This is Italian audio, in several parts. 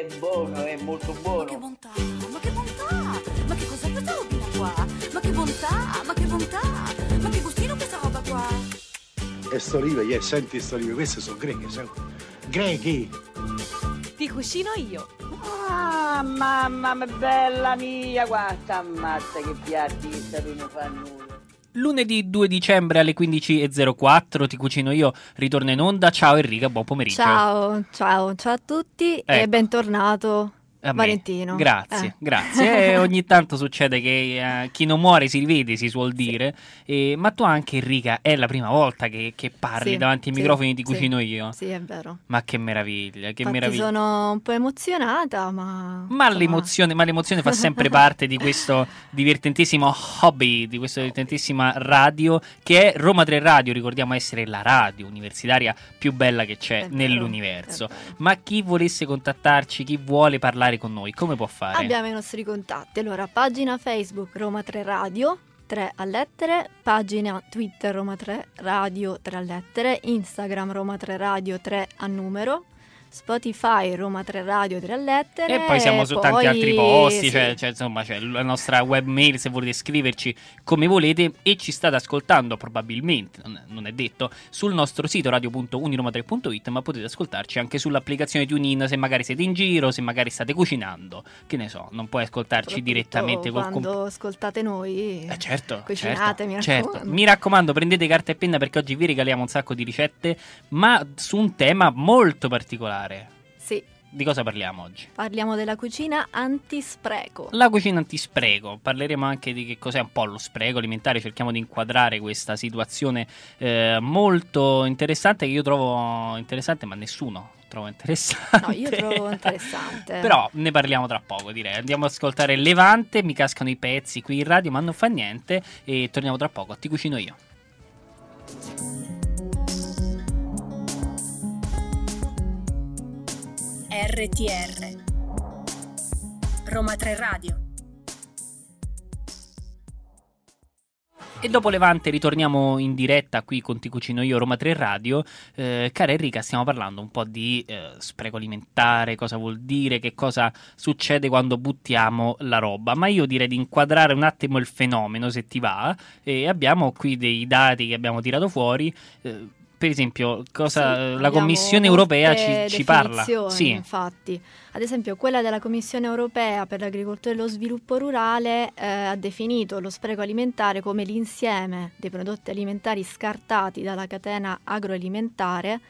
è buono, è molto buono. Ma che bontà, ma che bontà! Ma che cos'è questa robina qua? Ma che bontà, ma che bontà! Ma che gustino questa roba qua? E sto olive, yeah, senti sto olive, queste sono greche, sai? Grechi! Ti cucino io. Ah, mamma mia, bella mia, guarda, ammazza che piatti che non fa nulla. Lunedì 2 dicembre alle 15.04 ti cucino io, ritorno in onda. Ciao Enrica, buon pomeriggio. Ciao, ciao, ciao a tutti e Ecco. bentornato A me. Valentino. Grazie, Eh. grazie. E ogni tanto succede che eh, chi non muore si rivede, si suol dire. E- ma tu anche, Enrica, è la prima volta che, che parli Sì, davanti ai sì, microfoni sì. cucino io. Sì, è vero. Ma che meraviglia, che Infatti meraviglia. sono un po' emozionata, ma... Ma l'emozione, ma l'emozione fa sempre parte di questo divertentissimo hobby, di questa divertentissima radio che è Roma 3 Radio, ricordiamo essere la radio universitaria più bella che c'è è nell'universo. vero. Ma chi volesse contattarci, chi vuole parlare con noi, come può fare? Abbiamo i nostri contatti. Allora, pagina Facebook Roma 3 Radio, 3 a lettere, pagina Twitter Roma 3 Radio, 3 a lettere, Instagram Roma 3 Radio, 3 a numero, Spotify Roma 3 Radio, 3 a lettere. E poi siamo su tanti poi- altri posti, sì. cioè, cioè, insomma c'è la nostra web mail se volete scriverci come volete e ci state ascoltando probabilmente, non è, detto, sul nostro sito radio.uniroma3.it ma potete ascoltarci anche sull'applicazione TuneIn se magari siete in giro, se magari state cucinando, che ne so, non puoi ascoltarci direttamente col quando computer. ascoltate noi. Eh certo, Cucinate, certo, mi certo. Mi raccomando, prendete carta e penna perché oggi vi regaliamo un sacco di ricette, ma su un tema molto particolare. Sì, Di cosa parliamo oggi? parliamo della cucina antispreco. La cucina antispreco, parleremo anche di che cos'è un po' lo spreco alimentare, cerchiamo di inquadrare questa situazione eh, molto interessante che io trovo interessante ma nessuno trova interessante. No, io trovo interessante. Però ne parliamo tra poco direi, andiamo ad ascoltare Levante, mi cascano i pezzi qui in radio ma non fa niente e torniamo tra poco, ti cucino io. RTR Roma 3 Radio E dopo Levante ritorniamo in diretta qui con Ti Cucino Io Roma 3 Radio. Eh, cara Enrica, stiamo parlando un po' di eh, spreco alimentare, cosa vuol dire, che cosa succede quando buttiamo la roba. Ma io direi di inquadrare un attimo il fenomeno, se ti va. E abbiamo qui dei dati che abbiamo tirato fuori. Eh, per esempio, cosa Sì, la Commissione europea ci, ci parla. Sì, Infatti, ad esempio, quella della Commissione europea per l'agricoltura e lo sviluppo rurale eh, ha definito lo spreco alimentare come l'insieme dei prodotti alimentari scartati dalla catena agroalimentare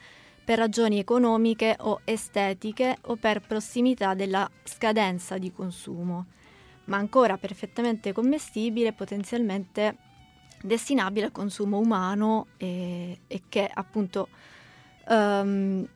per ragioni economiche o estetiche o per prossimità della scadenza di consumo, ma ancora perfettamente commestibile e potenzialmente destinabile al consumo umano e, e che appunto ehm,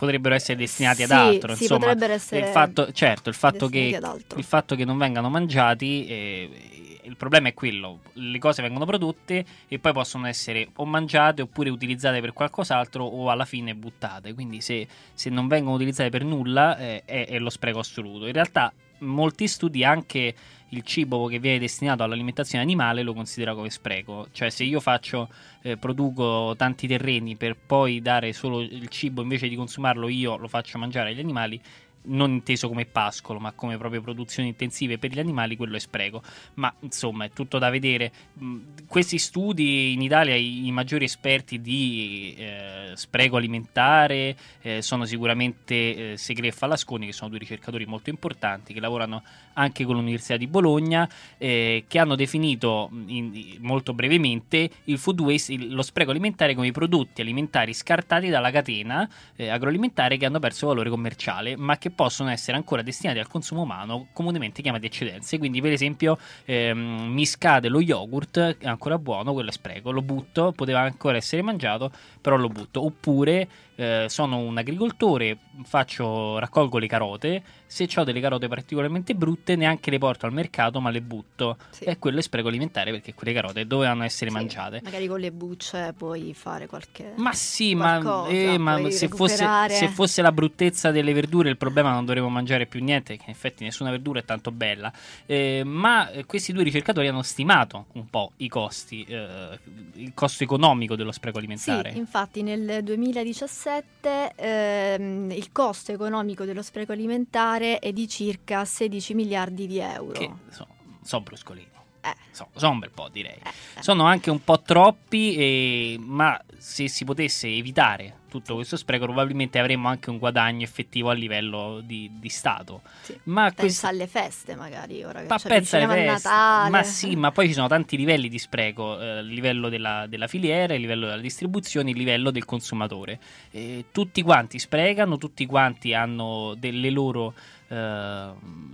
potrebbero essere destinati ad sì, altro. sì, insomma, potrebbero essere il fatto, certo, il fatto, che, ad il fatto che non vengano mangiati, eh, il problema è quello: le cose vengono prodotte e poi possono essere o mangiate oppure utilizzate per qualcos'altro o alla fine buttate. Quindi, se, se non vengono utilizzate per nulla, eh, è, è lo spreco assoluto. In realtà, molti studi anche il cibo che viene destinato all'alimentazione animale lo considera come spreco. Cioè, se io faccio, eh, produco tanti terreni per poi dare solo il cibo invece di consumarlo io lo faccio mangiare agli animali. Non inteso come pascolo, ma come proprio produzioni intensive per gli animali, quello è spreco. Ma insomma, è tutto da vedere. Mh, Questi studi in Italia, i, maggiori esperti di eh, spreco alimentare eh, sono sicuramente eh, Segre e Falasconi, che sono due ricercatori molto importanti che lavorano anche con l'Università di Bologna, eh, che hanno definito mh, in- molto brevemente il food waste, il- lo spreco alimentare come i prodotti alimentari scartati dalla catena eh, agroalimentare che hanno perso valore commerciale, ma che possono essere ancora destinati al consumo umano, comunemente chiamati eccedenze. Quindi, per esempio, ehm, mi scade lo yogurt, è ancora buono, quello è spreco, lo butto, poteva ancora essere mangiato, però lo butto. Oppure eh, sono un agricoltore, faccio, raccolgo le carote, se ho delle carote particolarmente brutte neanche le porto al mercato ma le butto Sì. e quello è spreco alimentare perché quelle carote dovevano essere Sì, mangiate. Magari con le bucce puoi fare qualche... Ma sì, ma, qualcosa, eh, ma se, fosse, se fosse la bruttezza delle verdure il problema non dovremmo mangiare più niente, che in effetti nessuna verdura è tanto bella. Eh, ma eh, questi due ricercatori hanno stimato un po' i costi, eh, il costo economico dello spreco Sì, alimentare. infatti nel 2017 2017 ehm, il costo economico dello spreco alimentare è di circa 16 miliardi di euro. Che sono, sono bruscolini. Eh. Sono, sono un bel po', direi. Eh, eh. Sono anche un po' troppi, e- ma se si potesse evitare tutto questo spreco, probabilmente avremmo anche un guadagno effettivo a livello di, di Stato. Sì. Ma Pensa questo. alle feste magari, ora che Ma pensa alle feste. Natale. Ma sì, ma poi ci sono tanti livelli di spreco, eh, il livello della, della filiera, il livello della distribuzione, il livello del consumatore. Eh, tutti quanti sprecano, tutti quanti hanno delle loro, eh,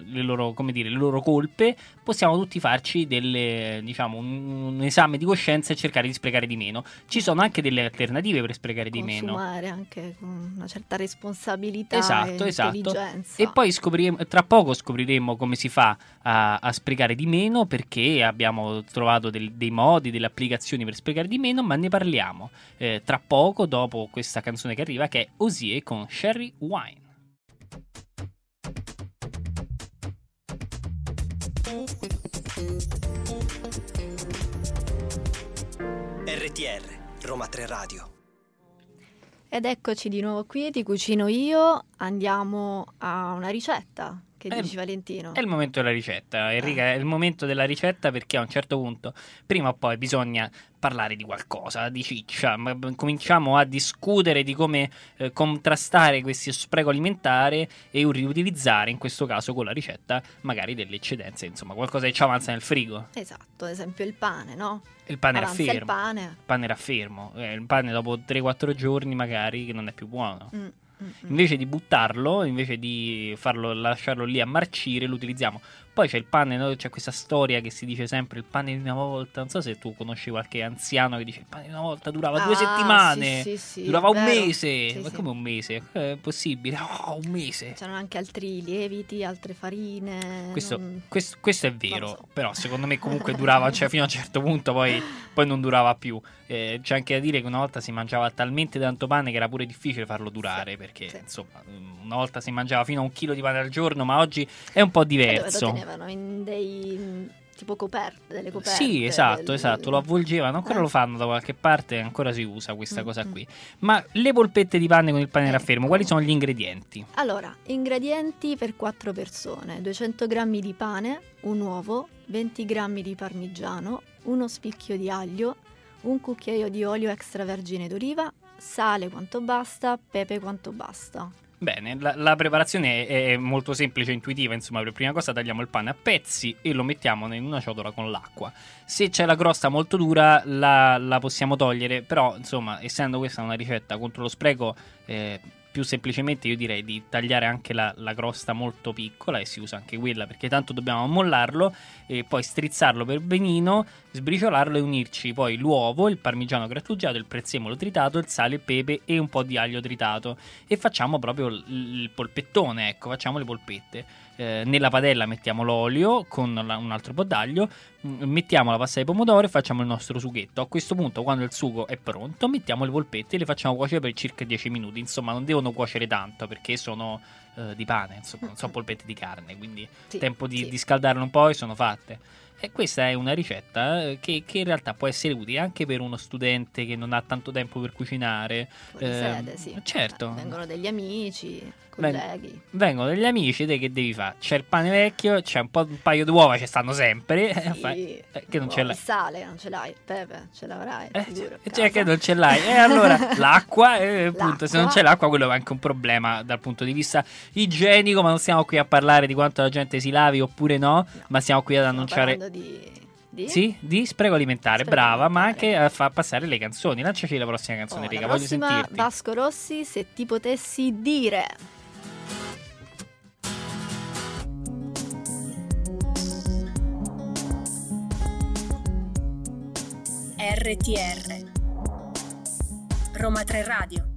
le loro, come dire, le loro colpe, possiamo tutti farci delle, diciamo, un, un esame di coscienza e cercare di sprecare di meno. Ci sono anche delle alternative per sprecare di meno. Consumare anche con una certa responsabilità Esatto, e esatto. intelligenza. E poi scopriremo, tra poco scopriremo come si fa a, a sprecare di meno perché abbiamo trovato del- dei modi, delle applicazioni per sprecare di meno, ma ne parliamo eh, tra poco dopo questa canzone che arriva che è Osie con Sherry Wine. RTR, Roma 3 Radio. Ed eccoci di nuovo qui, ti cucino io, andiamo a una ricetta. Che Eh, dici Valentino? È il momento della ricetta, Enrica, è il momento della ricetta perché a un certo punto, prima o poi, bisogna parlare di qualcosa, di ciccia, cominciamo a discutere di come eh, contrastare questo spreco alimentare e riutilizzare, in questo caso con la ricetta, magari delle eccedenze, insomma, qualcosa che ci avanza nel frigo. Esatto, ad esempio il pane, no? Il pane era Avanza il fermo. pane. Il pane era fermo, eh, il pane dopo 3-4 giorni magari che non è più buono. Mm. Invece di buttarlo, invece di farlo, lasciarlo lì a marcire, lo utilizziamo. Poi c'è il pane, no? c'è questa storia che si dice sempre il pane di una volta. Non so se tu conosci qualche anziano che dice il pane di una volta durava due Ah, settimane, sì, sì, sì, durava un mese. Ma come un mese? È possibile? Oh, un mese. C'erano anche altri lieviti, altre farine. Questo, non- questo- questo è vero, so. però secondo me comunque durava, cioè fino a un certo punto poi, poi non durava più. Eh, c'è anche da dire che una volta si mangiava talmente tanto pane che era pure difficile farlo durare, perché insomma una volta si mangiava fino a un chilo di pane al giorno, ma oggi è un po' diverso. Tenevano in dei tipo coperte, delle coperte. Sì, esatto, del- esatto, lo avvolgevano, ancora Eh. lo fanno da qualche parte, ancora si usa questa Mm, cosa qui. Ma le polpette di pane con il pane Ecco. raffermo, quali sono gli ingredienti? Allora, ingredienti per 4 persone: 200 g di pane, un uovo, 20 g di parmigiano, uno spicchio di aglio, un cucchiaio di olio extravergine d'oliva, sale quanto basta, pepe quanto basta. Bene, la, la preparazione è, è molto semplice e intuitiva, insomma, per prima cosa tagliamo il pane a pezzi e lo mettiamo in una ciotola con l'acqua. Se c'è la crosta molto dura la, la possiamo togliere, però insomma, essendo questa una ricetta contro lo spreco, eh, più semplicemente io direi di tagliare anche la, la crosta molto piccola e si usa anche quella perché tanto dobbiamo ammollarlo e poi strizzarlo per benino, sbriciolarlo e unirci poi l'uovo, il parmigiano grattugiato, il prezzemolo tritato, il sale, il pepe e un po' di aglio tritato e facciamo proprio il, il polpettone, ecco, facciamo le polpette. Eh, nella padella mettiamo l'olio con la- un altro po' d'aglio, mm, mettiamo la pasta di pomodoro e facciamo il nostro sughetto. A questo punto, quando il sugo è pronto, mettiamo le polpette e le facciamo cuocere per circa 10 minuti. Insomma, non devono cuocere tanto perché sono eh, di pane, insomma, non sono polpette di carne, quindi Sì, tempo di, sì. di scaldarlo un po' e sono fatte. E questa è una ricetta eh, che, che in realtà può essere utile anche per uno studente che non ha tanto tempo per cucinare. Fuori Eh, sede, sì. certo. Vengono degli amici, colleghi. Vengono degli amici, te che devi fare? C'è il pane vecchio, c'è un, po', un paio di uova, ci stanno sempre. eh, Sì. eh, che non Oh, ce l'hai. Il sale non ce l'hai, il pepe ce l'avrai, Eh, a cioè che non ce l'hai. E allora l'acqua, eh, appunto, se non L'acqua. c'è l'acqua, quello è anche un problema dal punto di vista igienico. Ma non stiamo qui a parlare di quanto la gente si lavi oppure no, No. ma stiamo qui ad Stiamo annunciare. di... di? Sì, di spreco alimentare, Spreco brava, ma alimentare. anche a far passare le canzoni. Lanciaci la prossima Oh, canzone, la Riga, voglio sentirti. Vasco Rossi, se ti potessi dire. RTR Roma 3 Radio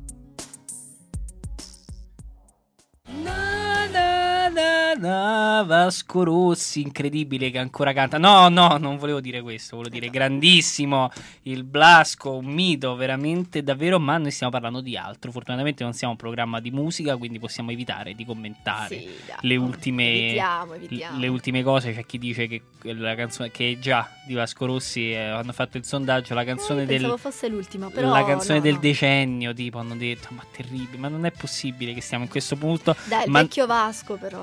Na, na, Vasco Rossi, incredibile che ancora canta. No, no, non volevo dire questo, volevo dire grandissimo il Blasco, un mito veramente davvero, ma noi stiamo parlando di altro. Fortunatamente non siamo un programma di musica, quindi possiamo evitare di commentare Sì, le ultime Evitiamo, evitiamo. le ultime cose. C'è chi dice che la canzone che già di Vasco Rossi eh, hanno fatto il sondaggio, la canzone Eh, del fosse l'ultima, però la canzone no, del no. decennio, tipo, hanno detto, ma terribile, ma non è possibile che stiamo in questo punto. Dai, il ma vecchio Vasco però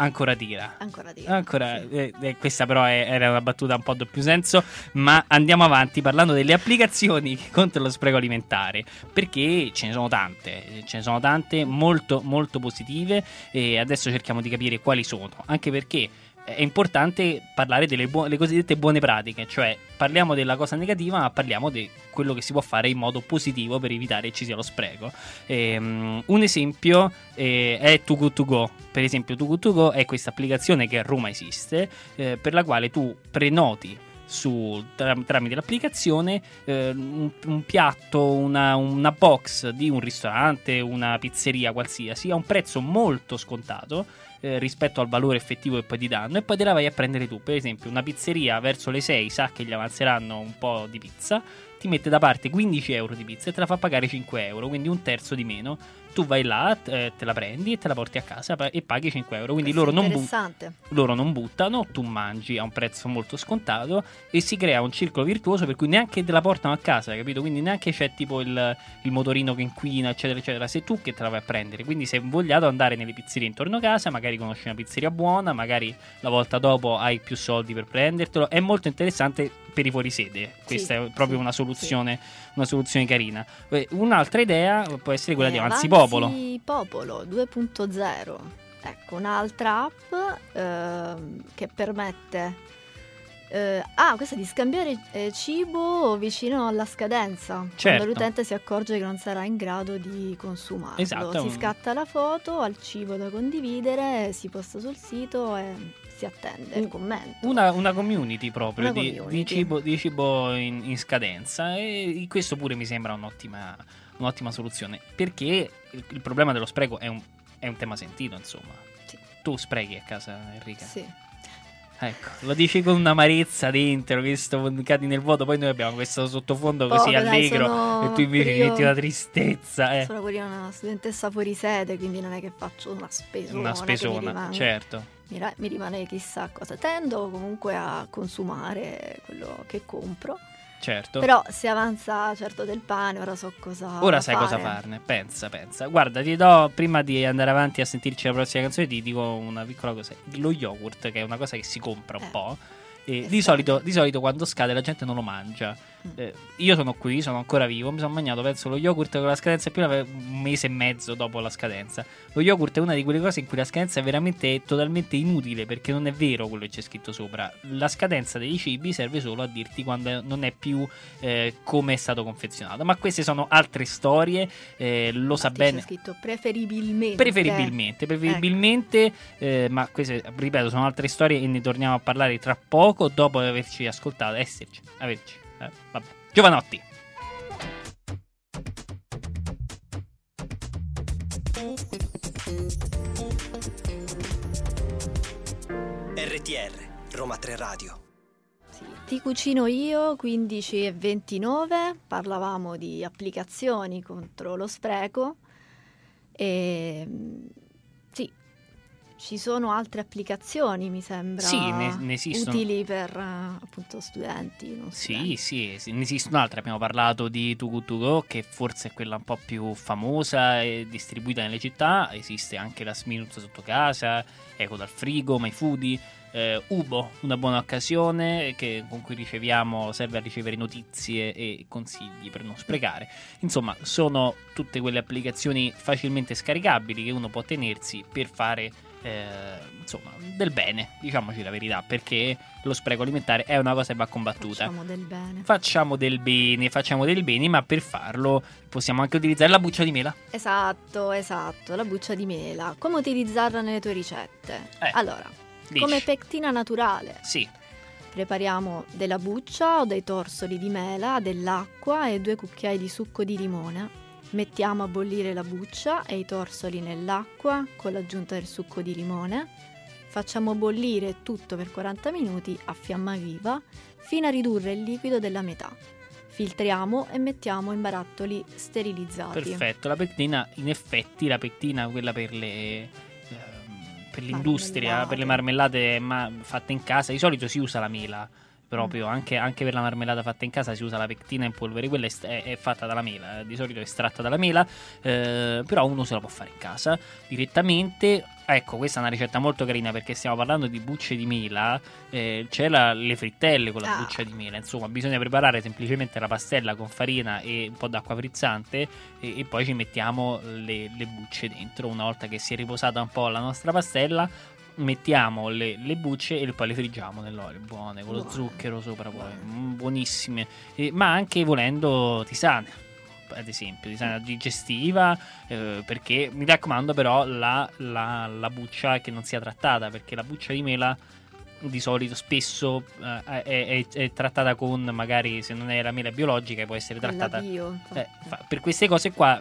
ancora tira. ancora di Ancora, sì. eh, eh, questa però è- era una battuta un po' doppio senso, ma andiamo avanti parlando delle applicazioni contro lo spreco alimentare, perché ce ne sono tante, eh, ce ne sono tante molto molto positive e adesso cerchiamo di capire quali sono, anche perché è importante parlare delle buo- le cosiddette buone pratiche, cioè parliamo della cosa negativa, ma parliamo di quello che si può fare in modo positivo per evitare che ci sia lo spreco. Ehm, un esempio eh, è Too Good To Go. Per esempio, Too Good To Go è questa applicazione che a Roma esiste, eh, per la quale tu prenoti su, tra- tramite l'applicazione eh, un, un piatto, una, una box di un ristorante, una pizzeria qualsiasi a un prezzo molto scontato eh, rispetto al valore effettivo che poi ti danno e poi te la vai a prendere tu. Per esempio, una pizzeria verso le 6 sa che gli avanzeranno un po' di pizza, ti mette da parte 15 euro di pizza e te la fa pagare 5 euro, quindi un terzo di meno. Tu vai là, eh, te la prendi e te la porti a casa e paghi 5 euro. Quindi loro non, bu- loro non buttano, tu mangi a un prezzo molto scontato e si crea un circolo virtuoso per cui neanche te la portano a casa, capito? Quindi neanche c'è tipo il, il motorino che inquina, eccetera, eccetera. Sei tu che te la vai a prendere. Quindi sei invogliato ad andare nelle pizzerie intorno a casa, magari conosci una pizzeria buona, magari la volta dopo hai più soldi per prendertelo. È molto interessante per i fuorisede. Questa Sì, è proprio sì, una soluzione, una soluzione carina. Eh, Un'altra idea può essere quella Eh, di Avanzi. Avanzi Popolo 2.0. Ecco, un'altra app ehm, che permette... eh, ah, questa di scambiare eh, cibo vicino alla scadenza, Certo. quando l'utente si accorge che non sarà in grado di consumarlo. Esatto, Si scatta la foto al cibo da condividere, si posta sul sito e si attende il commento. Una, una community proprio Una di, community. di cibo, di cibo in, in scadenza e questo pure mi sembra un'ottima, un'ottima soluzione perché il, il problema dello spreco è un, è un tema sentito insomma Sì. tu sprechi a casa Enrica Sì. ecco lo dici con un'amarezza dentro che sto cadi nel vuoto poi noi abbiamo questo sottofondo così Poco, dai, allegro sono e tu invece io- metti una tristezza eh. Sono pure una studentessa fuori sede, quindi non è che faccio una spesona. una mi spesona rimane- certo mi, mi rimane chissà cosa. Tendo comunque a consumare quello che compro. Certo Però se avanza certo del pane, ora so cosa Ora sai fare. cosa farne, pensa, pensa. Guarda, ti do, prima di andare avanti a sentirci la prossima canzone, ti dico una piccola cosa. Lo yogurt, che è una cosa che si compra un Eh, po', e di, strano. solito, di solito quando scade la gente non lo mangia. Eh, io sono qui, sono ancora vivo, mi sono mangiato, penso, lo yogurt con la scadenza più un mese e mezzo dopo la scadenza. Lo yogurt è una di quelle cose in cui la scadenza è veramente totalmente inutile perché non è vero quello che c'è scritto sopra. La scadenza dei cibi serve solo a dirti quando non è più eh, come è stato confezionato. Ma queste sono altre storie, eh, lo sa Infatti bene. C'è scritto preferibilmente. Preferibilmente, preferibilmente, eh, ma queste, ripeto, sono altre storie e ne torniamo a parlare tra poco dopo averci ascoltato, esserci, averci. Eh, vabbè. Giovanotti. RTR, Roma 3 Radio. Sì, Ti cucino io 15 e 29, parlavamo di applicazioni contro lo spreco e ci sono altre applicazioni mi sembra Sì, ne- ne esistono. utili per eh, appunto studenti, non Sì, sì, sì, ne esistono altre. Abbiamo parlato di To Go, che forse è quella un po' più famosa e distribuita nelle città. Esiste anche la Sminuz sotto casa, Eco dal frigo, MyFoodie. Eh, Ubo, una buona occasione che- con cui riceviamo, serve a ricevere notizie e consigli per non sprecare. Insomma, sono tutte quelle applicazioni facilmente scaricabili che uno può tenersi per fare eh, insomma del bene, diciamoci la verità, perché lo spreco alimentare è una cosa che va combattuta. Facciamo del bene. Facciamo del bene, facciamo del bene, ma per farlo possiamo anche utilizzare la buccia di mela. Esatto, esatto, la buccia di mela. Come utilizzarla nelle tue ricette? Eh, allora, Dici. come pectina naturale. Sì, Prepariamo della buccia o dei torsoli di mela, dell'acqua e due cucchiai di succo di limone. Mettiamo a bollire la buccia e i torsoli nell'acqua con l'aggiunta del succo di limone. Facciamo bollire tutto per 40 minuti a fiamma viva fino a ridurre il liquido della metà. Filtriamo e mettiamo in barattoli sterilizzati. Perfetto, la pectina, in effetti la pectina, quella per le... ehm, Per l'industria, per le marmellate ma- fatte in casa, di solito si usa la mela, proprio Mm. anche, anche per la marmellata fatta in casa si usa la pectina in polvere, quella è, è fatta dalla mela, eh, di solito è estratta dalla mela, eh, però uno se la può fare in casa direttamente. Ecco, questa è una ricetta molto carina perché stiamo parlando di bucce di mela, eh, c'è la- le frittelle con la Ah. buccia di mela, insomma bisogna preparare semplicemente la pastella con farina e un po' d'acqua frizzante e, e poi ci mettiamo le, le bucce dentro. Una volta che si è riposata un po' la nostra pastella, mettiamo le, le bucce e poi le friggiamo nell'olio, buone, con lo zucchero sopra poi, mm, buonissime, Eh, ma anche volendo tisane. Ad esempio, tisana digestiva, eh, perché mi raccomando, però, la, la- la buccia che non sia trattata, perché la buccia di mela di solito spesso eh, è, è- è trattata con magari se non è la mela biologica può essere trattata bio, eh, fa- per queste cose qua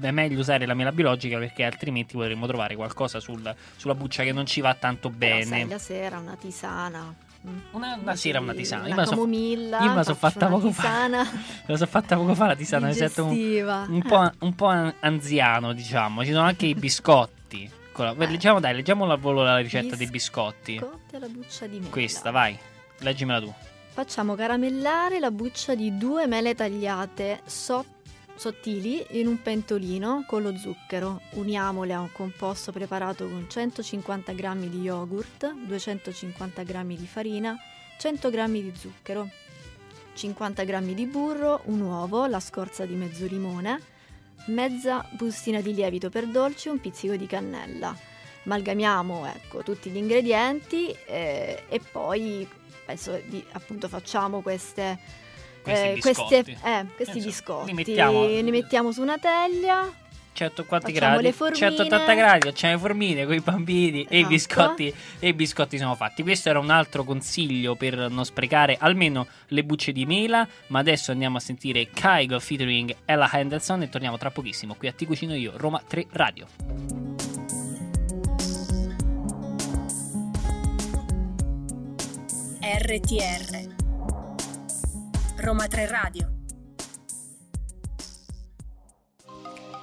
è meglio usare la mela biologica perché altrimenti potremmo trovare qualcosa sul- sulla buccia che non ci va tanto sai, bene la sera una tisana. mm. una, una sera una tisana io Una so- camomilla. io me la so faccio fatta poco fa. tisana me la so fatta poco fa la tisana mi sento un, un po', un po' an- anziano diciamo ci sono anche i biscotti la- Eh. leggiamo dai leggiamo al volo la ricetta dei biscotti Biscotti alla buccia di mela. questa vai leggimela tu Facciamo caramellare la buccia di due mele tagliate so- sottili in un pentolino con lo zucchero. Uniamole a un composto preparato con 150 g di yogurt, 250 g di farina, 100 g di zucchero, 50 g di burro, un uovo, la scorza di mezzo limone, mezza bustina di lievito per dolci e un pizzico di cannella. Amalgamiamo ecco, tutti gli ingredienti eh, e poi penso di, appunto facciamo queste, Questi eh, biscotti. queste- eh, questi Insomma, biscotti. li mettiamo- li mettiamo su una teglia. 100 quanti Facciamo gradi? le formine. 180 gradi, facciamo le formine con i bambini e i Esatto. biscotti e i biscotti sono fatti. Questo era un altro consiglio per non sprecare almeno le bucce di mela, ma adesso andiamo a sentire Kygo featuring Ella Henderson e torniamo tra pochissimo qui a Ti Cucino Io, Roma 3 Radio. RTR Roma 3 Radio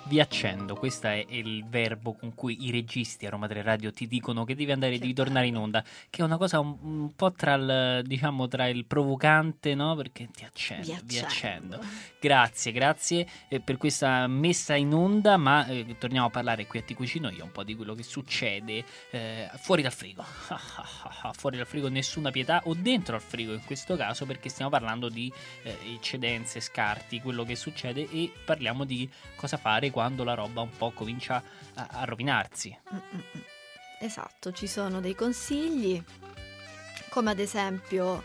Vi accendo, questo è il verbo con cui i registi a Roma 3 Radio ti dicono che devi andare, devi tornare in onda, che è una cosa un, un po' tra il, diciamo, tra il provocante, no? Perché ti accendo, Vi vi accendo. accendo. Grazie, grazie eh, per questa messa in onda, ma eh, torniamo a parlare qui a Ti Cucino io un po' di quello che succede eh, fuori dal frigo. fuori dal frigo nessuna pietà o dentro al frigo in questo caso perché stiamo parlando di eh, eccedenze, scarti, quello che succede e parliamo di cosa fare quando la roba un po' comincia a, a rovinarsi. Esatto, ci sono dei consigli, come ad esempio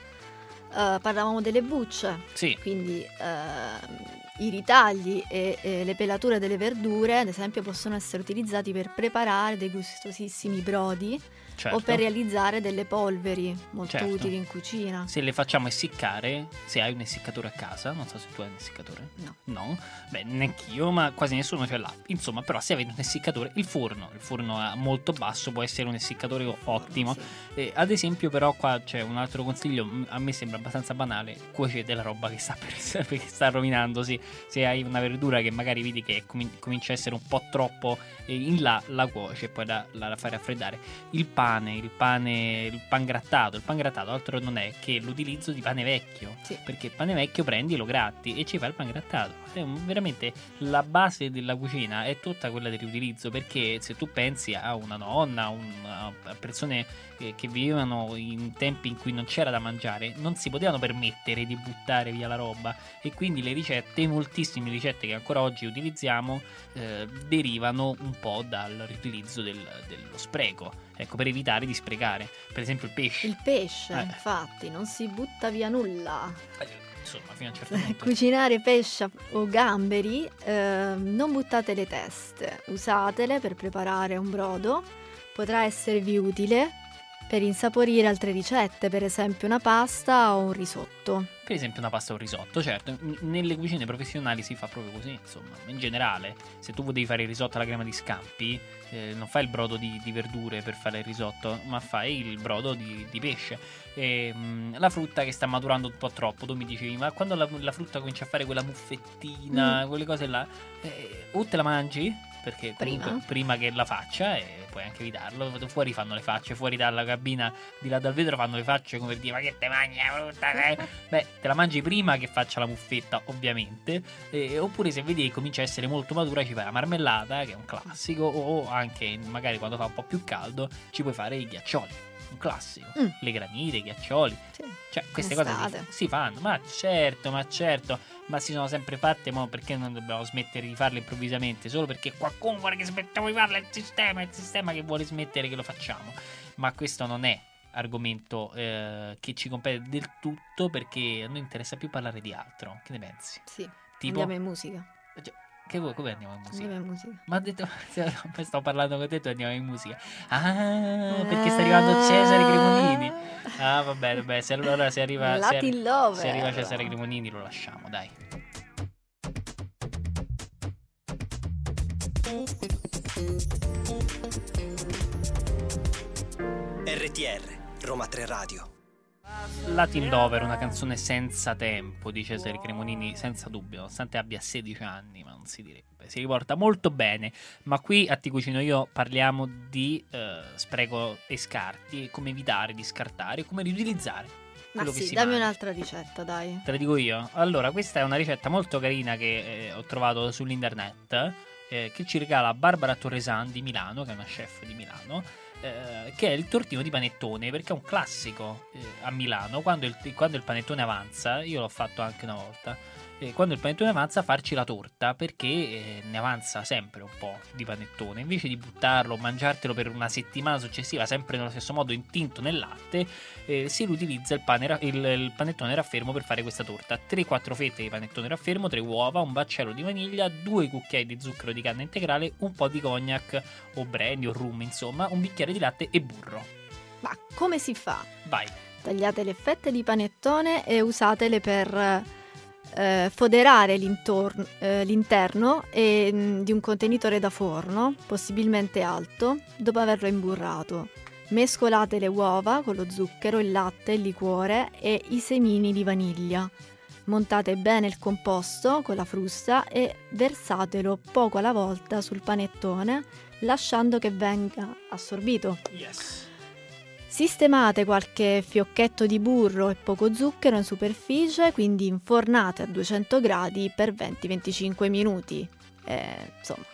eh, parlavamo delle bucce, Sì, quindi ehm, i ritagli e, e le pelature delle verdure, ad esempio, possono essere utilizzati per preparare dei gustosissimi brodi certo. o per realizzare delle polveri molto Certo. utili in cucina. Se le facciamo essiccare, se hai un essiccatore a casa, non so se tu hai un essiccatore. No. No, beh, neanch'io, ma quasi nessuno ce l'ha. Insomma, però, se avete un essiccatore, il forno, il forno a molto basso può essere un essiccatore ottimo. Sì. Eh, ad esempio, però, qua c'è un altro consiglio. A me sembra abbastanza banale: cuocete la roba che sta, per, che sta rovinandosi. Se hai una verdura che magari vedi che comin- comincia a essere un po' troppo eh, in là, la cuoci e poi la, la, la fai raffreddare. Il pane, il pane, il pan grattato. Il pan grattato altro non è che l'utilizzo di pane vecchio. Sì. Perché il pane vecchio prendi, lo gratti e ci fai il pan grattato. È veramente la base della cucina è tutta quella del riutilizzo. Perché se tu pensi a una nonna, un- a persone eh, che vivevano in tempi in cui non c'era da mangiare, non si potevano permettere di buttare via la roba. E quindi le ricette, moltissime ricette che ancora oggi utilizziamo, eh, derivano un po' dal riutilizzo del- dello spreco. Ecco, per evitare di sprecare. Per esempio il pesce. Il pesce, Eh. infatti, non si butta via nulla. Eh, Insomma, fino a un certo punto. Cucinare pesce o gamberi, eh, non buttate le teste, usatele per preparare un brodo, potrà esservi utile per insaporire altre ricette, per esempio una pasta o un risotto. Per esempio una pasta o un risotto, certo, n- nelle cucine professionali si fa proprio così, insomma, in generale, se tu devi fare il risotto alla crema di scampi, eh, non fai il brodo di, di verdure per fare il risotto, ma fai il brodo di, di pesce. E, mh, la frutta che sta maturando un po' troppo, tu mi dicevi, ma quando la, la frutta comincia a fare quella muffettina, quelle cose là, eh, o te la mangi? Perché Prima. prima. che la faccia e puoi anche evitarlo. Fuori fanno le facce, fuori dalla cabina di là dal vetro fanno le facce come per dire ma che te mangi la frutta? che-?" Beh, te la mangi prima che faccia la muffetta, ovviamente. Eh, oppure se vedi che comincia a essere molto matura, ci fai la marmellata, che è un classico. O anche magari quando fa un po' più caldo, ci puoi fare i ghiaccioli. Un classico. Mm. Le granite, i ghiaccioli. Sì. Cioè, queste cose si, si fanno. Ma certo, ma certo. Ma si sono sempre fatte, ma perché non dobbiamo smettere di farle improvvisamente? Solo perché qualcuno vuole che smettiamo di farle, è il sistema, è il sistema che vuole smettere che lo facciamo. Ma questo non è argomento eh, che ci compete del tutto perché a noi interessa più parlare di altro. Che ne pensi? Sì, Tipo, andiamo in musica. Che vuoi? Come andiamo in musica? Andiamo in musica. Ma ha detto, sto parlando con te e andiamo in musica. Ah, perché sta arrivando Cesare Cremonini. Ah, va bene, vabbè, se allora se arriva, se, se arriva Cesare Cremonini lo lasciamo, dai. RTR, Roma 3 Radio. Latin Lover, una canzone senza tempo di Cesare Cremonini, senza dubbio, nonostante abbia 16 anni, ma non si direbbe. Si riporta molto bene, ma qui a Ti Cucino Io parliamo di eh, spreco e scarti, come evitare di scartare, come riutilizzare Ma sì, dammi mangia. un'altra ricetta, dai. Te la dico io. Allora, questa è una ricetta molto carina che eh, ho trovato sull'internet. eh, che ci regala Barbara Torresan di Milano, che è una chef di Milano. Eh, che è il tortino di panettone perché è un classico eh, a Milano. Quando il, quando il panettone avanza io l'ho fatto anche una volta eh, quando il panettone avanza farci la torta perché eh, ne avanza sempre un po' di panettone. Invece di buttarlo mangiartelo per una settimana successiva sempre nello stesso modo intinto nel latte eh, si riutilizza il, pane il- il panettone raffermo per fare questa torta. 3-4 fette di panettone raffermo 3 uova un baccello di vaniglia 2 cucchiai di zucchero di canna integrale un po' di cognac o brandy o rum insomma un bicchiere di latte e burro Ma come si fa? vai Tagliate le fette di panettone e usatele per eh, foderare eh, l'interno e, mh, di un contenitore da forno, possibilmente alto, dopo averlo imburrato. Mescolate le uova con lo zucchero, il latte, il liquore e i semini di vaniglia. Montate bene il composto con la frusta e versatelo poco alla volta sul panettone, lasciando che venga assorbito. yes Sistemate qualche fiocchetto di burro e poco zucchero in superficie, quindi infornate a 200 gradi per 20-25 minuti. Eh, insomma,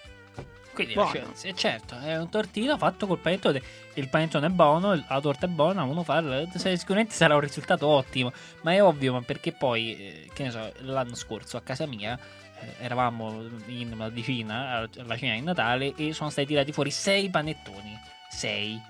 Quindi Buono. cioè, certo, è un tortino fatto col panettone. Il panettone è buono, la torta è buona, uno fa. il- se- Sicuramente sarà un risultato ottimo. Ma è ovvio, ma perché poi, eh, che ne so, l'anno scorso a casa mia. Eh, eravamo in una vicina alla- alla cena di Natale e sono stati tirati fuori sei panettoni. Sei.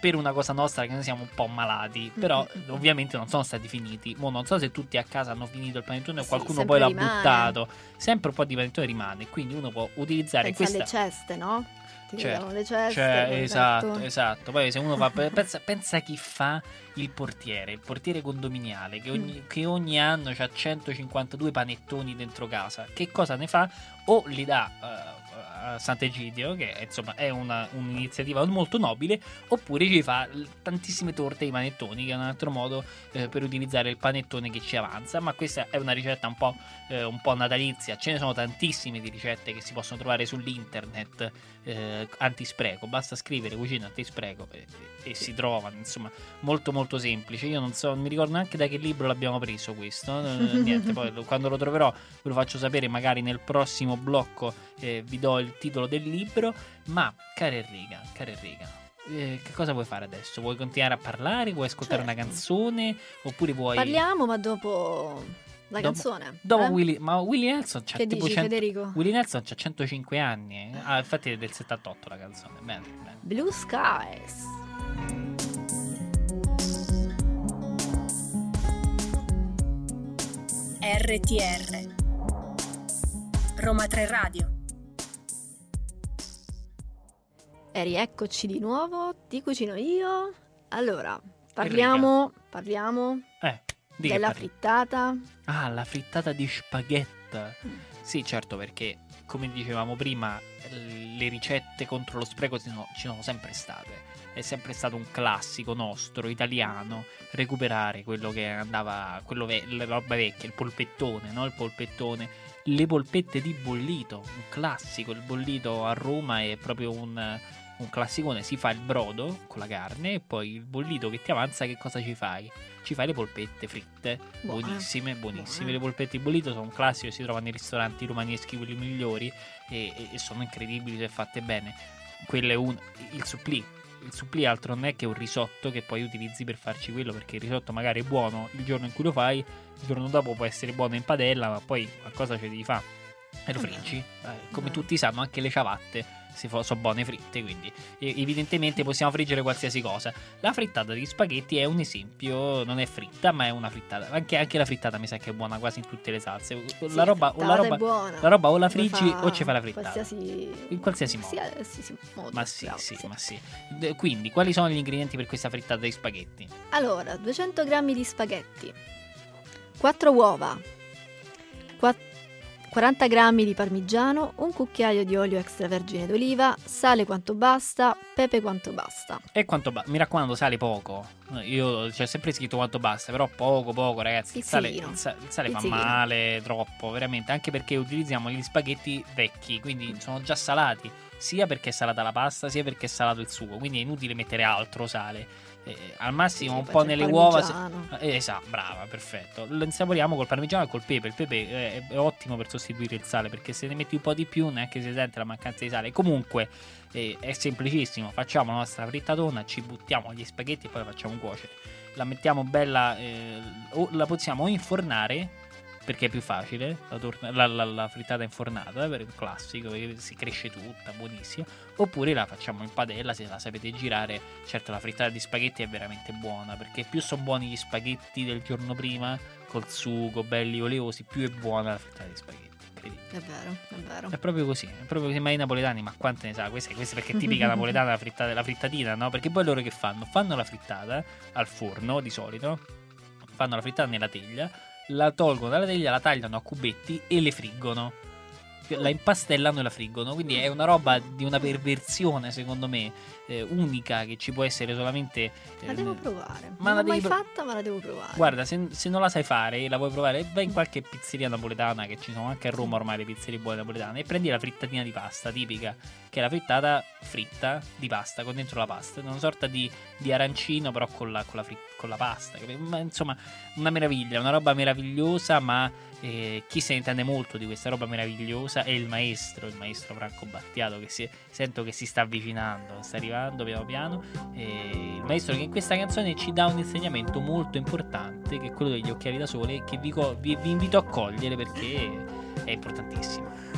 Per una cosa nostra che noi siamo un po' malati. Però Mm-hmm. ovviamente non sono stati finiti. Mo non so se tutti a casa hanno finito il panettone o Sì, qualcuno poi l'ha rimane. buttato. Sempre un po' di panettone rimane. Quindi uno può utilizzare pensa questa. alle ceste, no? Ti Certo, davano le ceste. Cioè, esatto, esatto. Poi se uno fa. pensa, pensa a chi fa il portiere, il portiere condominiale, che Mm. ogni, che ogni anno ha 152 panettoni dentro casa. Che cosa ne fa? O li dà eh, a Sant'Egidio, che insomma è una- un'iniziativa molto nobile, oppure ci fa tantissime torte di panettoni, che è un altro modo eh, per utilizzare il panettone che ci avanza. Ma questa è una ricetta un po', eh, un po' natalizia. Ce ne sono tantissime di ricette che si possono trovare sull'internet eh, antispreco, basta scrivere cucina antispreco e, e si trovano, insomma, molto molto semplice. Io non so, non mi ricordo neanche da che libro l'abbiamo preso questo, eh, niente, poi quando lo troverò ve lo faccio sapere magari nel prossimo blocco eh, vi do il titolo del libro, ma cara Enrica, cara Enrica, eh, che cosa vuoi fare adesso? Vuoi continuare a parlare? Vuoi ascoltare una Certo. canzone? Oppure vuoi... Parliamo, ma dopo la Dopo- canzone. Dopo eh? Willy, ma Willy Nelson c'ha Che tipo dici, 100 Federico? Willy Nelson c'ha 105 anni. eh. Ah, infatti è del 78 la canzone. Bene, bene. Blue Skies. RTR Roma 3 Radio E rieccoci di nuovo, ti cucino io Allora, parliamo, parliamo Eh, della parli? frittata. Ah, la frittata di spaghetti. Mm. Sì, certo, perché come dicevamo prima, le ricette contro lo spreco ci sono, ci sono sempre state. È sempre stato un classico nostro, italiano, recuperare quello che andava, quello ve- la roba vecchia, il polpettone, no? Il polpettone, le polpette di bollito, un classico. Il bollito a Roma è proprio un, un classicone. Si fa il brodo con la carne e poi il bollito che ti avanza, che cosa ci fai? Ci fai le polpette fritte, Buone. buonissime, buonissime. Buone. Le polpette di bollito sono un classico, si trovano nei ristoranti romaneschi, quelli migliori, e, e- e sono incredibili se fatte bene. Quello è un, il supplì. Il supplì altro non è che un risotto che poi utilizzi per farci quello, perché il risotto magari è buono il giorno in cui lo fai, il giorno dopo può essere buono in padella, ma poi qualcosa ci devi fare. E lo friggi. Eh, come tutti sanno, anche le ciabatte si fa- sono buone fritte, quindi evidentemente possiamo friggere qualsiasi cosa. La frittata di spaghetti è un esempio, non è fritta, ma è una frittata. Anche, anche la frittata mi sa che è buona quasi in tutte le salse. Sì, la, roba, o la, roba, buona. la roba o la friggi o ci fa la frittata. Qualsiasi... In qualsiasi modo. Qualsiasi modo, Ma sì, sì, ma sì. Quindi, quali sono gli ingredienti per questa frittata di spaghetti? Allora, 200 g di spaghetti, 4 uova, qua- 40 g di parmigiano, un cucchiaio di olio extravergine d'oliva, sale quanto basta, pepe quanto basta. E quanto basta? Mi raccomando, sale poco. Io c'è sempre scritto quanto basta, però poco, poco, ragazzi. Il sale, il sa- il sale fa male troppo, veramente. Anche perché utilizziamo gli spaghetti vecchi, quindi sono già salati. Sia perché è salata la pasta, sia perché è salato il sugo. Quindi è inutile mettere altro sale. Eh, al massimo Sì, un po' nelle uova. se-. Eh, Esatto, brava, perfetto. Lo insaporiamo col parmigiano e col pepe. Il pepe eh, è, è ottimo per sostituire il sale perché se ne metti un po' di più neanche si sente la mancanza di sale. Comunque eh, è semplicissimo. Facciamo la nostra frittatona, ci buttiamo gli spaghetti e poi la facciamo cuocere. La mettiamo bella, eh, o la possiamo infornare perché è più facile la, torna- la- la- la frittata infornata per il classico si cresce tutta buonissima oppure la facciamo in padella se la sapete girare certo la frittata di spaghetti è veramente buona perché più sono buoni gli spaghetti del giorno prima col sugo belli oleosi più è buona la frittata di spaghetti È vero, è vero. è proprio così, è proprio così, ma i napoletani, ma quante ne sa? Questa, questa perché è tipica napoletana la, frittata, la frittatina, no? Perché poi loro che fanno? Fanno la frittata al forno di solito, fanno la frittata nella teglia, la tolgono dalla teglia, la tagliano a cubetti e le friggono. La impastellano e la friggono, quindi è una roba di una perversione, secondo me, eh, unica che ci può essere solamente. eh, La devo provare. Ma non l'ho mai pro- fatta, ma la devo provare. Guarda, se, se non la sai fare e la vuoi provare, vai in qualche pizzeria napoletana, che ci sono anche a Roma ormai le pizzerie buone napoletane, e prendi la frittatina di pasta tipica, che è la frittata fritta di pasta con dentro la pasta, una sorta di, di arancino però con la, con la fri- con la pasta. Ma, insomma, una meraviglia, una roba meravigliosa, ma eh, chi se ne intende molto di questa roba meravigliosa è il maestro, il maestro Franco Battiato, che si- sento che si sta avvicinando, sta arrivando piano piano. E il maestro che in questa canzone ci dà un insegnamento molto importante, che è quello degli occhiali da sole, che vi, vi- vi invito a cogliere perché è importantissimo.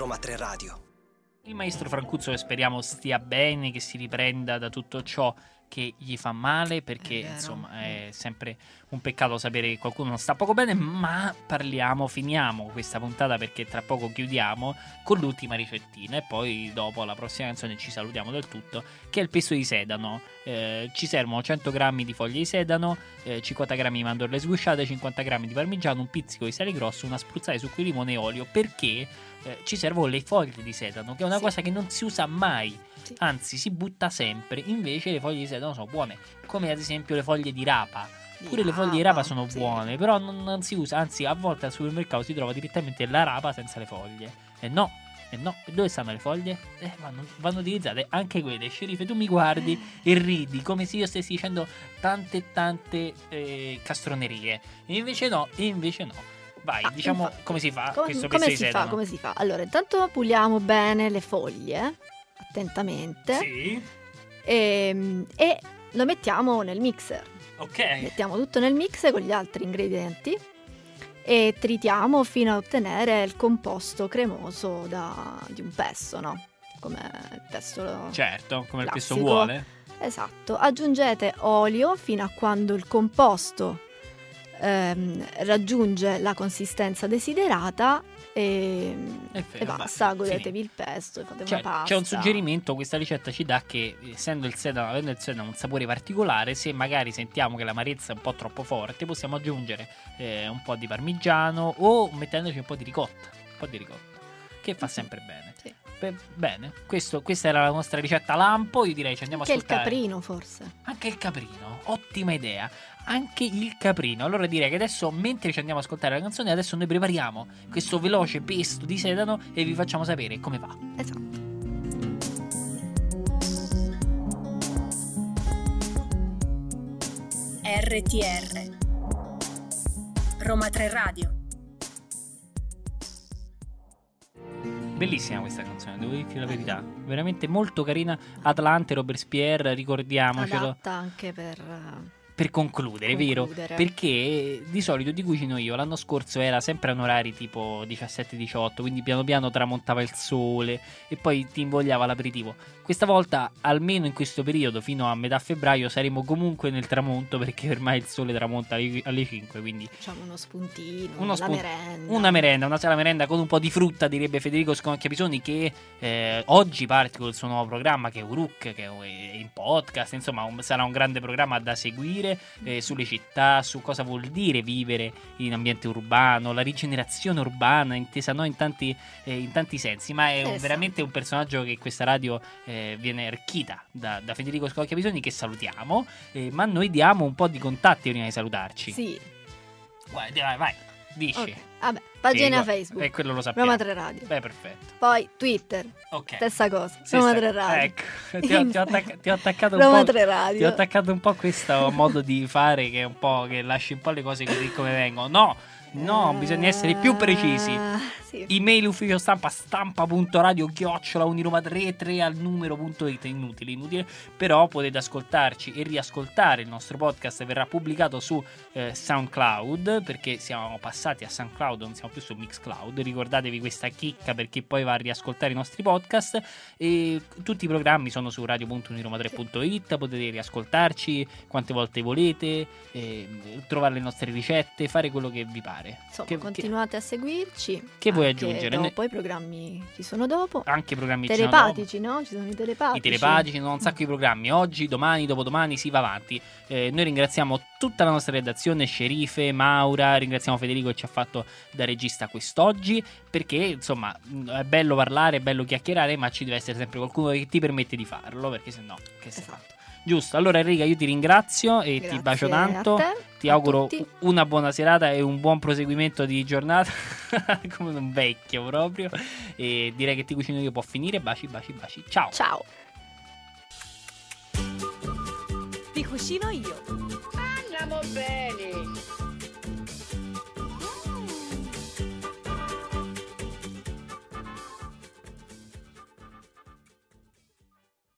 Roma 3 Radio. Il maestro Francuzzo speriamo stia bene, che si riprenda da tutto ciò che gli fa male, perché È insomma è sempre un peccato sapere che qualcuno non sta poco bene, ma parliamo, finiamo questa puntata perché tra poco chiudiamo con l'ultima ricettina e poi dopo la prossima canzone ci salutiamo del tutto, che è il pesto di sedano. Eh, ci servono 100 g di foglie di sedano, eh, 50 g di mandorle sgusciate, 50 g di parmigiano, un pizzico di sale grosso, una spruzzata di succo di limone e olio, perché eh, ci servono le foglie di sedano, che è una Sì. cosa che non si usa mai, Sì. anzi si butta sempre, invece le foglie di sedano sono buone, come ad esempio le foglie di rapa. Di Pure le foglie di rapa rapa, sono sì. buone, però non, non si usa, anzi a volte al supermercato si trova direttamente la rapa senza le foglie. E no, e no, e dove stanno le foglie? Eh, vanno, vanno utilizzate anche quelle. Scerife, tu mi guardi e ridi come se io stessi dicendo tante tante eh, castronerie. E invece no, e invece no. Vai, Ah, diciamo infatti. come si fa Come, questo come si fa? Come si fa? Allora, intanto puliamo bene le foglie attentamente Sì, e, e lo mettiamo nel mixer. ok. Mettiamo tutto nel mix con gli altri ingredienti e tritiamo fino a ottenere il composto cremoso da- di un pesto, no? Come il pesto Certo, come il pesto Classico. vuole. Esatto, aggiungete olio fino a quando il composto ehm, raggiunge la consistenza desiderata e, È e vero, basta, godetevi il pesto e fate C'è, una pasta. c'è un suggerimento, questa ricetta ci dà che essendo il sedano, avendo il sedano un sapore particolare, se magari sentiamo che l'amarezza è un po' troppo forte, possiamo aggiungere eh, un po' di parmigiano o mettendoci un po' di ricotta, un po' di ricotta, che fa sempre bene. Sì. Beh, bene, questo- questa era la nostra ricetta lampo, io direi ci andiamo Anche a il ascoltare. caprino forse. Anche il caprino, ottima idea. Anche il caprino. Allora direi che adesso, mentre ci andiamo ad ascoltare la canzone, adesso noi prepariamo questo veloce pesto di sedano e vi facciamo sapere come va. Esatto. RTR Roma 3 Radio Bellissima questa canzone, devo dirti la verità. Veramente molto carina. Atlante, Robespierre, ricordiamocelo. Adatta anche per... eh, Per concludere, vero? Concludere. Perché di solito di cucino io l'anno scorso era sempre a un orari tipo 17-18, quindi piano piano tramontava il sole e poi ti invogliava l'aperitivo. Questa volta, almeno in questo periodo, fino a metà febbraio, saremo comunque nel tramonto perché ormai il sole tramonta alle alle 5, quindi Facciamo uno spuntino, Uno la spunto- merenda. Una merenda, una sala merenda con un po' di frutta, direbbe Federico Sconchiapisoni, che eh, oggi parte con il suo nuovo programma che è Uruk, che è in podcast, insomma un- sarà un grande programma da seguire eh, sulle città, su cosa vuol dire vivere in ambiente urbano, la rigenerazione urbana, intesa no in tanti, eh, in tanti sensi, ma è un- Interessante. veramente un personaggio che questa radio eh, viene arricchita da, da Federico Sconchiapisoni, che salutiamo, eh, ma noi diamo un po' di contatti prima di salutarci. Sì, Vai, vai, vai, dici. ok. Vabbè, pagina Sì, Facebook. E quello lo sappiamo. Roma 3 Radio. Beh, perfetto. Poi Twitter, Ok. stessa cosa. Stessa- Roma 3 Radio. Ecco, ti ho, ti ho attacca- ti ho attaccato un Roma po'. 3 Radio. Ti ho attaccato un po' questo modo di fare che è un po' che lasci un po' le cose così come vengono. No, no, bisogna essere più precisi. Sì. Email ufficio stampa stampa.radio chiocciola uniroma 3 3 al numero.it inutile inutile. Però potete ascoltarci e riascoltare il nostro podcast. Verrà pubblicato su eh, SoundCloud perché siamo passati a SoundCloud non siamo più su Mixcloud. Ricordatevi questa chicca perché poi va a riascoltare i nostri podcast. E tutti i programmi sono su radio.uniroma3.it potete riascoltarci quante volte volete eh, trovare le nostre ricette fare quello che vi pare. Insomma, Che- che- continuate a seguirci. Che vuoi aggiungere? Ne- Dopo i programmi ci sono dopo. anche programmi Telepatici, no? Ci sono i telepatici. i telepatici, ci sono un sacco di programmi. Oggi, domani, dopodomani si va avanti. Eh, noi ringraziamo tutta la nostra redazione, Scerife, Maura, ringraziamo Federico che ci ha fatto da regista quest'oggi, perché insomma è bello parlare, è bello chiacchierare, ma ci deve essere sempre qualcuno che ti permette di farlo, perché se no, che sei Esatto. fatto? Giusto, allora Enrica io ti ringrazio e ti Grazie bacio a tanto. te, Ti auguro tutti. una buona serata e un buon proseguimento di giornata, come un vecchio proprio. E direi che ti cucino io può finire. Baci, baci, baci. Ciao. Ciao. Ti cucino io.